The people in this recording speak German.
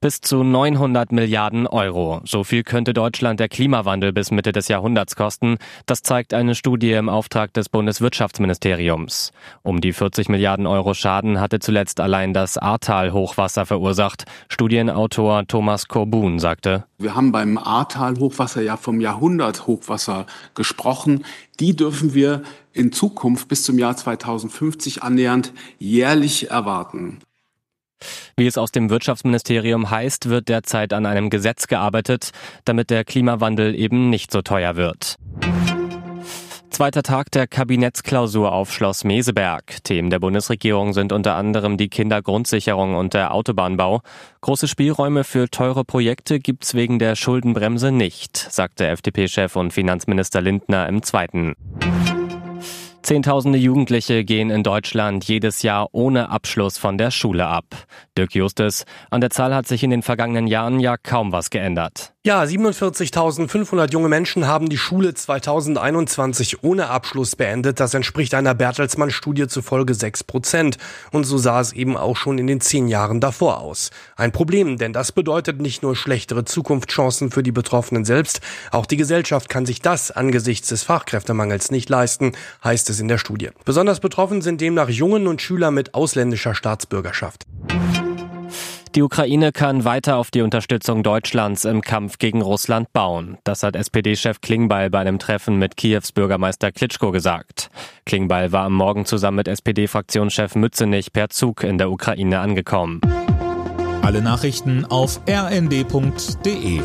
Bis zu 900 Milliarden Euro. So viel könnte Deutschland der Klimawandel bis Mitte des Jahrhunderts kosten. Das zeigt eine Studie im Auftrag des Bundeswirtschaftsministeriums. Um die 40 Milliarden Euro Schaden hatte zuletzt allein das Ahrtal-Hochwasser verursacht. Studienautor Thomas Korbun sagte, wir haben beim Ahrtal-Hochwasser ja vom Jahrhundert-Hochwasser gesprochen. Die dürfen wir in Zukunft bis zum Jahr 2050 annähernd jährlich erwarten. Wie es aus dem Wirtschaftsministerium heißt, wird derzeit an einem Gesetz gearbeitet, damit der Klimawandel eben nicht so teuer wird. Zweiter Tag der Kabinettsklausur auf Schloss Meseberg. Themen der Bundesregierung sind unter anderem die Kindergrundsicherung und der Autobahnbau. Große Spielräume für teure Projekte gibt's wegen der Schuldenbremse nicht, sagte FDP-Chef und Finanzminister Lindner im zweiten. Zehntausende Jugendliche gehen in Deutschland jedes Jahr ohne Abschluss von der Schule ab. Dirk Justus, an der Zahl hat sich in den vergangenen Jahren ja kaum was geändert. Ja, 47.500 junge Menschen haben die Schule 2021 ohne Abschluss beendet. Das entspricht einer Bertelsmann-Studie zufolge 6 Prozent. Und so sah es eben auch schon in den zehn Jahren davor aus. Ein Problem, denn das bedeutet nicht nur schlechtere Zukunftschancen für die Betroffenen selbst. Auch die Gesellschaft kann sich das angesichts des Fachkräftemangels nicht leisten, heißt es in der Studie. Besonders betroffen sind demnach Jungen und Schüler mit ausländischer Staatsbürgerschaft. Die Ukraine kann weiter auf die Unterstützung Deutschlands im Kampf gegen Russland bauen. Das hat SPD-Chef Klingbeil bei einem Treffen mit Kiews Bürgermeister Klitschko gesagt. Klingbeil war am Morgen zusammen mit SPD-Fraktionschef Mützenich per Zug in der Ukraine angekommen. Alle Nachrichten auf rnd.de